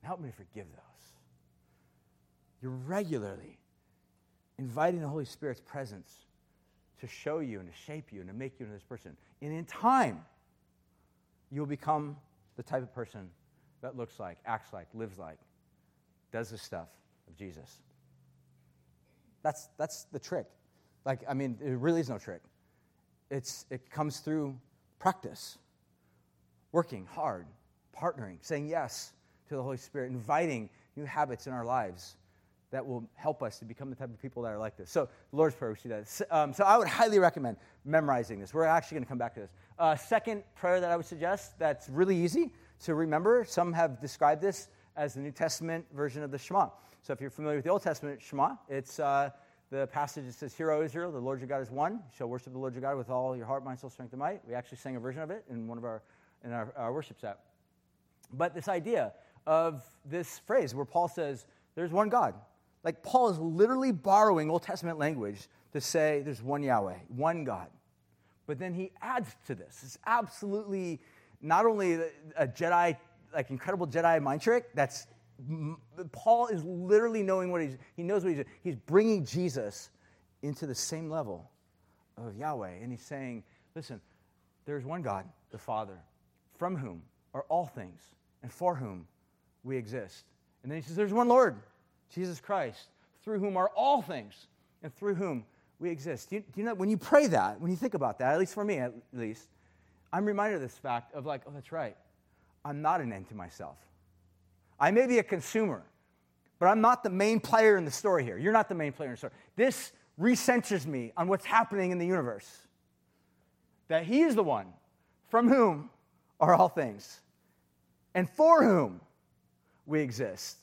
And help me forgive those. You're regularly inviting the Holy Spirit's presence to show you and to shape you and to make you into this person. And in time, you'll become the type of person that looks like, acts like, lives like, does the stuff of Jesus. That's, that's the trick. Like, I mean, it really is no trick. It's, it comes through practice, working hard, partnering, saying yes to the Holy Spirit, inviting new habits in our lives that will help us to become the type of people that are like this. So, the Lord's Prayer, we see that. Um, so, I would highly recommend memorizing this. We're actually going to come back to this. Uh, second prayer that I would suggest that's really easy to remember. Some have described this as the New Testament version of the Shema. So, if you're familiar with the Old Testament Shema, it's uh, the passage that says, Hear, O Israel, the Lord your God is one. You shall worship the Lord your God with all your heart, mind, soul, strength, and might. We actually sang a version of it in one of our, in our, our worship set. But this idea of this phrase where Paul says, there's one God. Like Paul is literally borrowing Old Testament language to say there's one Yahweh, one God. But then he adds to this. It's absolutely not only a Jedi, like incredible Jedi mind trick, that's Paul is literally knowing what he's, he knows what he's doing. He's bringing Jesus into the same level of Yahweh. And he's saying, listen, there's one God, the Father, from whom are all things and for whom we exist. And then he says, there's one Lord, Jesus Christ, through whom are all things and through whom we exist. Do you, do you know, when you pray that, when you think about that, at least for me at least, I'm reminded of this fact of like, oh, that's right. I'm not an end to myself. I may be a consumer, but I'm not the main player in the story here. You're not the main player in the story. This recenters me on what's happening in the universe. That He is the one from whom are all things and for whom we exist.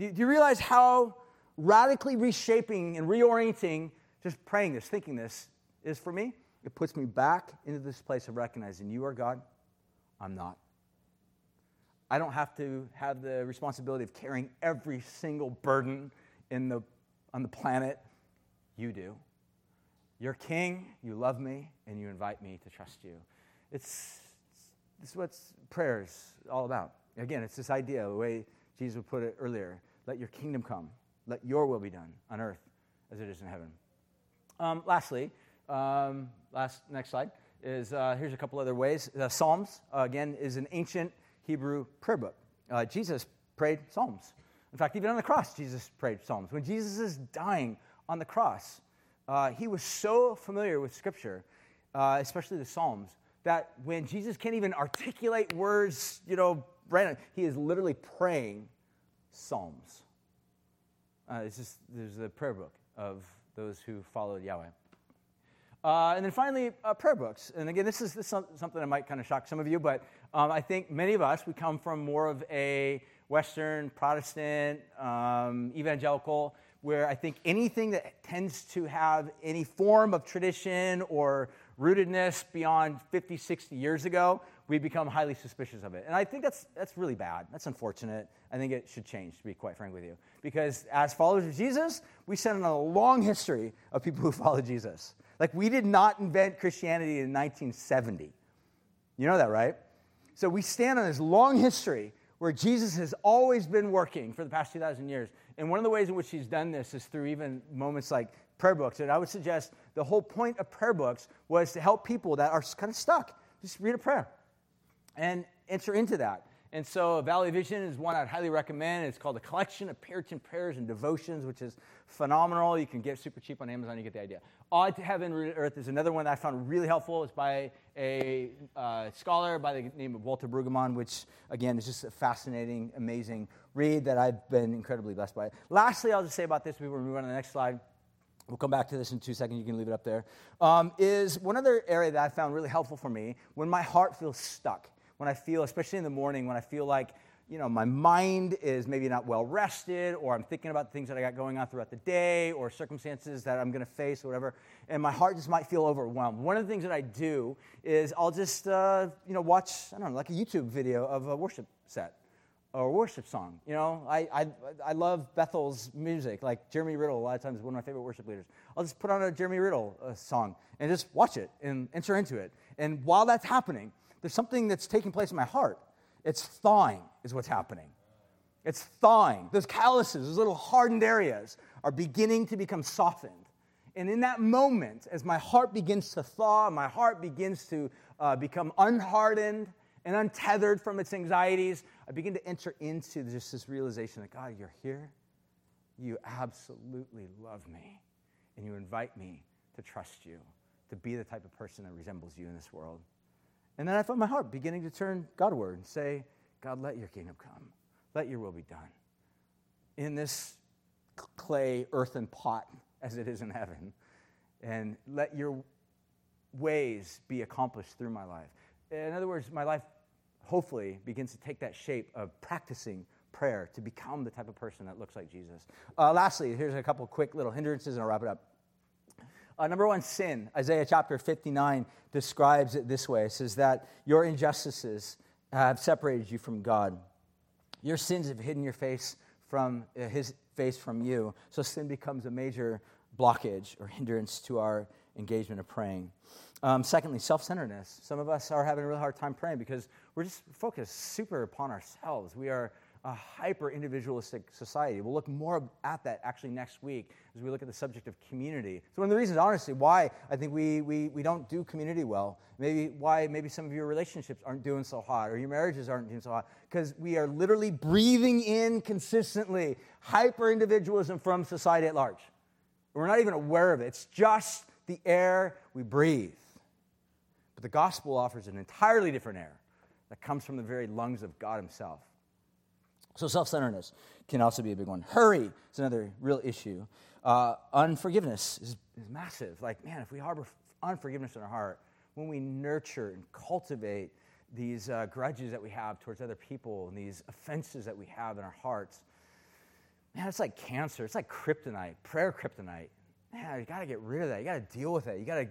Do you, realize how radically reshaping and reorienting just praying this, thinking this is for me? It puts me back into this place of recognizing you are God, I'm not. I don't have to have the responsibility of carrying every single burden in the, on the planet. You do. You're king, you love me, and you invite me to trust you. It's, it's, what prayer is all about. Again, it's this idea, the way Jesus would put it earlier let your kingdom come, let your will be done on earth as it is in heaven. Um, lastly, um, last next slide is uh, here's a couple other ways. Psalms uh, again is an ancient Hebrew prayer book. Uh, Jesus prayed Psalms. In fact, even on the cross, Jesus prayed Psalms. When Jesus is dying on the cross, uh, he was so familiar with Scripture, uh, especially the Psalms, that when Jesus can't even articulate words, you know, right, he is literally praying Psalms. Uh, it's just, there's a prayer book of those who followed Yahweh. Uh, and then finally, uh, prayer books. And again, this is, this is something that might kind of shock some of you, but um, I think many of us, we come from more of a Western, Protestant, um, evangelical, where I think anything that tends to have any form of tradition or rootedness beyond 50, 60 years ago, we become highly suspicious of it. And I think that's, that's really bad. That's unfortunate. I think it should change, to be quite frank with you. Because as followers of Jesus, we sit on a long history of people who follow Jesus. Like, we did not invent Christianity in 1970. You know that, right? So we stand on this long history where Jesus has always been working for the past 2,000 years. And one of the ways in which he's done this is through even moments like prayer books. And I would suggest the whole point of prayer books was to help people that are kind of stuck. Just read a prayer and enter into that. And so, Valley Vision is one I'd highly recommend. It's called A Collection of Puritan Prayers and Devotions, which is phenomenal. You can get super cheap on Amazon, you get the idea. Awed to Heaven, Earth is another one that I found really helpful. It's by a uh, scholar by the name of Walter Brueggemann, which, again, is just a fascinating, amazing read that I've been incredibly blessed by. Lastly, I'll just say about this before we move on to the next slide. We'll come back to this in two seconds. You can leave it up there. Um, is one other area that I found really helpful for me when my heart feels stuck when I feel, especially in the morning, when I feel like, you know, my mind is maybe not well rested, or I'm thinking about things that I got going on throughout the day, or circumstances that I'm going to face, or whatever, and my heart just might feel overwhelmed. One of the things that I do is I'll just, uh, you know, watch, I don't know, like a YouTube video of a worship set or worship song. You know, I, I, I love Bethel's music, like Jeremy Riddle, a lot of times one of my favorite worship leaders. I'll just put on a Jeremy Riddle uh, song and just watch it and enter into it. And while that's happening, there's something that's taking place in my heart. It's thawing, is what's happening. It's thawing. Those calluses, those little hardened areas, are beginning to become softened. And in that moment, as my heart begins to thaw, my heart begins to uh, become unhardened and untethered from its anxieties, I begin to enter into just this realization that God, you're here. You absolutely love me. And you invite me to trust you, to be the type of person that resembles you in this world. And then I felt my heart beginning to turn Godward and say, God, let your kingdom come. Let your will be done. In this clay earthen pot as it is in heaven. And let your ways be accomplished through my life. In other words, my life hopefully begins to take that shape of practicing prayer to become the type of person that looks like Jesus. Uh, lastly, here's a couple quick little hindrances and I'll wrap it up. Uh, number one, sin. Isaiah chapter 59 describes it this way it says that your injustices have separated you from God. Your sins have hidden your face from uh, his face from you. So sin becomes a major blockage or hindrance to our engagement of praying. Um, secondly, self centeredness. Some of us are having a really hard time praying because we're just focused super upon ourselves. We are a hyper individualistic society. We'll look more at that actually next week as we look at the subject of community. So, one of the reasons, honestly, why I think we, we, we don't do community well, maybe why maybe some of your relationships aren't doing so hot or your marriages aren't doing so hot, because we are literally breathing in consistently hyper individualism from society at large. We're not even aware of it. It's just the air we breathe. But the gospel offers an entirely different air that comes from the very lungs of God Himself. So, self centeredness can also be a big one. Hurry is another real issue. Uh, unforgiveness is, is massive. Like, man, if we harbor unforgiveness in our heart, when we nurture and cultivate these uh, grudges that we have towards other people and these offenses that we have in our hearts, man, it's like cancer. It's like kryptonite, prayer kryptonite. Man, you got to get rid of that. You got to deal with it. You got to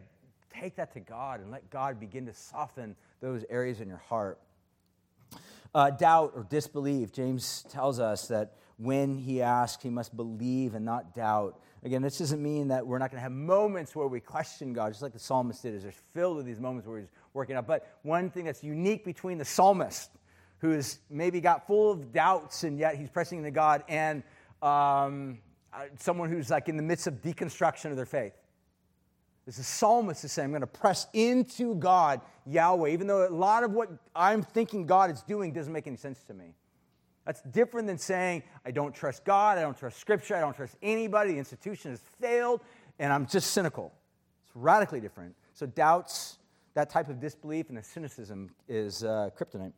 take that to God and let God begin to soften those areas in your heart. Uh, doubt or disbelief. James tells us that when he asks, he must believe and not doubt. Again, this doesn't mean that we're not going to have moments where we question God, just like the psalmist did, is there's filled with these moments where he's working out. But one thing that's unique between the psalmist, who's maybe got full of doubts and yet he's pressing into God, and um, uh, someone who's like in the midst of deconstruction of their faith. This is psalmist is saying, I'm going to press into God, Yahweh, even though a lot of what I'm thinking God is doing doesn't make any sense to me. That's different than saying, I don't trust God, I don't trust Scripture, I don't trust anybody, the institution has failed, and I'm just cynical. It's radically different. So, doubts, that type of disbelief and the cynicism is uh, kryptonite.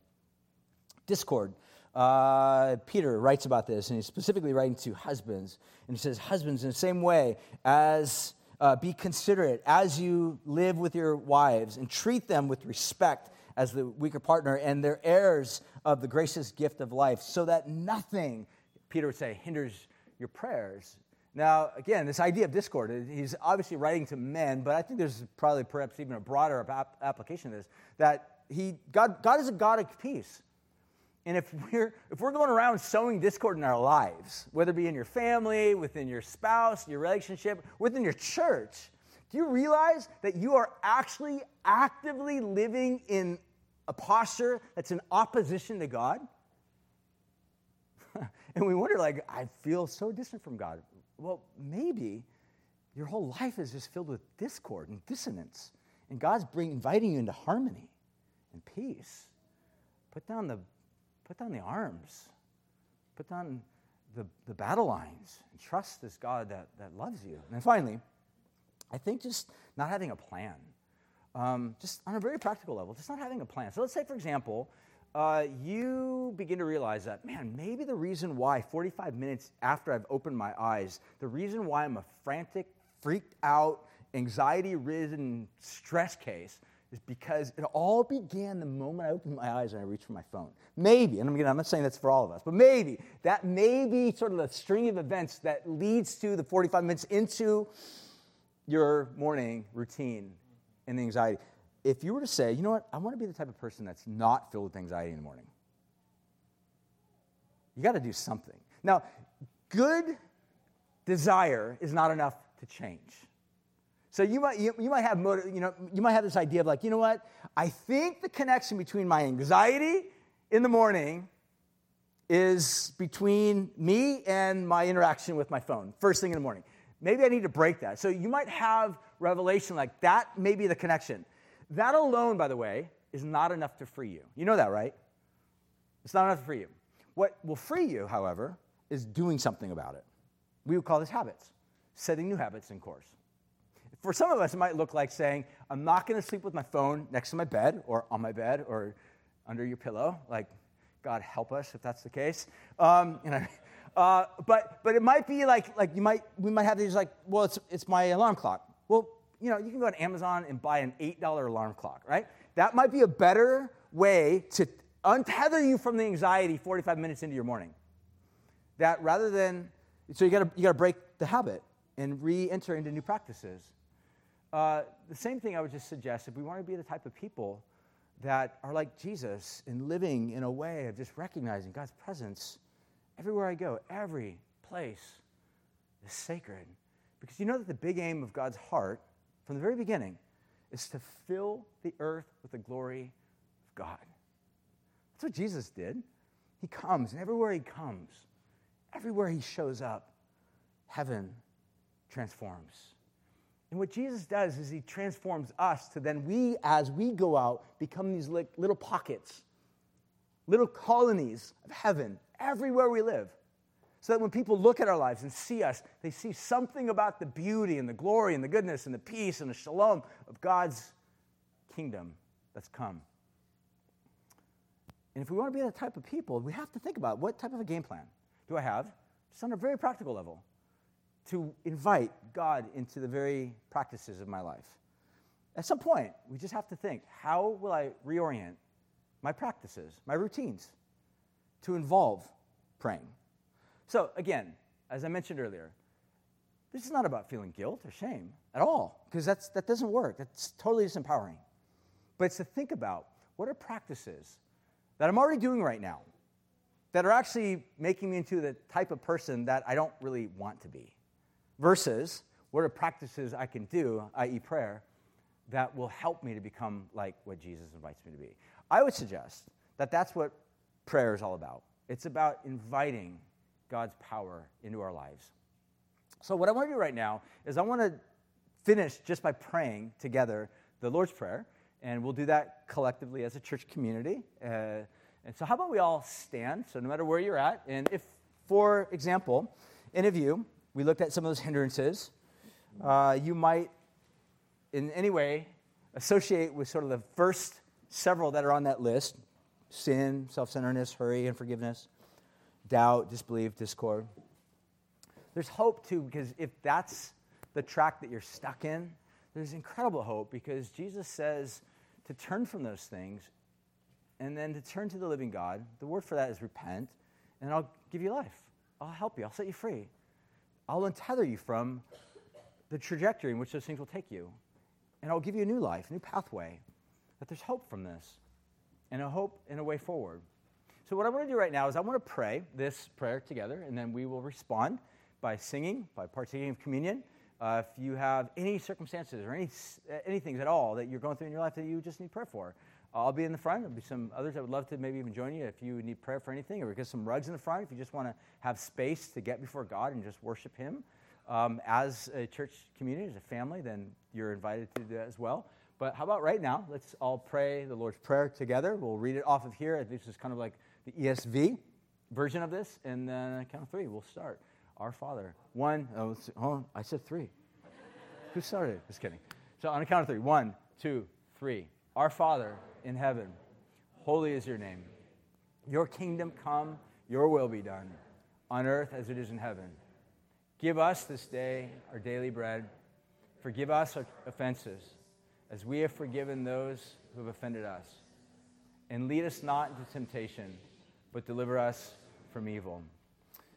Discord. Uh, Peter writes about this, and he's specifically writing to husbands. And he says, Husbands, in the same way as uh, be considerate as you live with your wives and treat them with respect as the weaker partner and their heirs of the gracious gift of life, so that nothing, Peter would say, hinders your prayers. Now, again, this idea of discord, he's obviously writing to men, but I think there's probably perhaps even a broader application of this that he, God, God is a God of peace. And if we're, if we're going around sowing discord in our lives, whether it be in your family, within your spouse, your relationship, within your church, do you realize that you are actually actively living in a posture that's in opposition to God? and we wonder, like, I feel so distant from God. Well, maybe your whole life is just filled with discord and dissonance, and God's bring, inviting you into harmony and peace. Put down the Put down the arms, put down the, the battle lines, and trust this God that, that loves you. And then finally, I think just not having a plan. Um, just on a very practical level, just not having a plan. So let's say, for example, uh, you begin to realize that, man, maybe the reason why 45 minutes after I've opened my eyes, the reason why I'm a frantic, freaked out, anxiety ridden stress case is because it all began the moment I opened my eyes and I reached for my phone. Maybe, and I'm, not saying that's for all of us, but maybe that may be sort of the string of events that leads to the 45 minutes into your morning routine and anxiety. If you were to say, you know what, I want to be the type of person that's not filled with anxiety in the morning, you got to do something. Now, good desire is not enough to change. So you might, you, you, might have, you, know, you might have this idea of like, you know what? I think the connection between my anxiety in the morning is between me and my interaction with my phone, first thing in the morning. Maybe I need to break that. So you might have revelation like that may be the connection. That alone, by the way, is not enough to free you. You know that, right? It's not enough to free you. What will free you, however, is doing something about it. We would call this habits, setting new habits in course for some of us, it might look like saying, I'm not going to sleep with my phone next to my bed or on my bed or under your pillow. Like, God help us if that's the case. Um, you know, uh, but, but it might be like, like you might, we might have these like, well, it's, it's my alarm clock. Well, you know, you can go on Amazon and buy an $8 alarm clock, right? That might be a better way to untether you from the anxiety 45 minutes into your morning. That rather than, so you gotta, you gotta break the habit and re enter into new practices. Uh, the same thing I would just suggest if we want to be the type of people that are like Jesus in living in a way of just recognizing God's presence everywhere I go, every place is sacred. Because you know that the big aim of God's heart from the very beginning is to fill the earth with the glory of God. That's what Jesus did. He comes, and everywhere he comes, everywhere he shows up, heaven transforms. And what Jesus does is he transforms us to then we, as we go out, become these little pockets, little colonies of heaven everywhere we live. So that when people look at our lives and see us, they see something about the beauty and the glory and the goodness and the peace and the shalom of God's kingdom that's come. And if we want to be that type of people, we have to think about what type of a game plan do I have, just on a very practical level, to invite God into the very practices of my life. At some point, we just have to think how will I reorient my practices, my routines, to involve praying? So, again, as I mentioned earlier, this is not about feeling guilt or shame at all, because that doesn't work. That's totally disempowering. But it's to think about what are practices that I'm already doing right now that are actually making me into the type of person that I don't really want to be, versus what are practices I can do, i.e., prayer, that will help me to become like what Jesus invites me to be. I would suggest that that's what prayer is all about. It's about inviting God's power into our lives. So, what I want to do right now is I want to finish just by praying together the Lord's Prayer, and we'll do that collectively as a church community. Uh, and so, how about we all stand? So, no matter where you're at, and if, for example, any of you, we looked at some of those hindrances, uh, you might in any way associate with sort of the first several that are on that list sin, self centeredness, hurry, and forgiveness doubt, disbelief, discord. There's hope too, because if that's the track that you're stuck in, there's incredible hope because Jesus says to turn from those things and then to turn to the living God. The word for that is repent, and I'll give you life. I'll help you, I'll set you free. I'll untether you from the trajectory in which those things will take you. And I'll give you a new life, a new pathway. That there's hope from this, and a hope and a way forward. So, what I want to do right now is I want to pray this prayer together, and then we will respond by singing, by partaking of communion. Uh, if you have any circumstances or any anything at all that you're going through in your life that you just need prayer for, I'll be in the front. There'll be some others that would love to maybe even join you if you need prayer for anything, or get some rugs in the front if you just want to have space to get before God and just worship Him. Um, as a church community, as a family, then you're invited to do that as well. But how about right now? Let's all pray the Lord's Prayer together. We'll read it off of here. This is kind of like the ESV version of this, and then count three, we'll start. Our Father. One, oh, oh I said three. Who started? Just kidding. So on a count of three. One, two, three. Our Father in heaven, holy is your name. Your kingdom come, your will be done, on earth as it is in heaven. Give us this day our daily bread. Forgive us our offenses, as we have forgiven those who have offended us. And lead us not into temptation but deliver us from evil.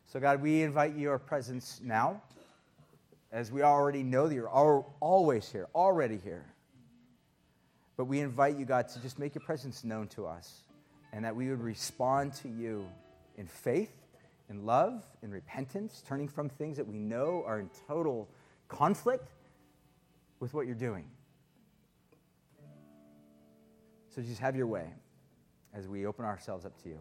So, God, we invite your presence now, as we already know that you're always here, already here. But we invite you, God, to just make your presence known to us and that we would respond to you in faith, in love, in repentance, turning from things that we know are in total conflict with what you're doing. So just have your way as we open ourselves up to you.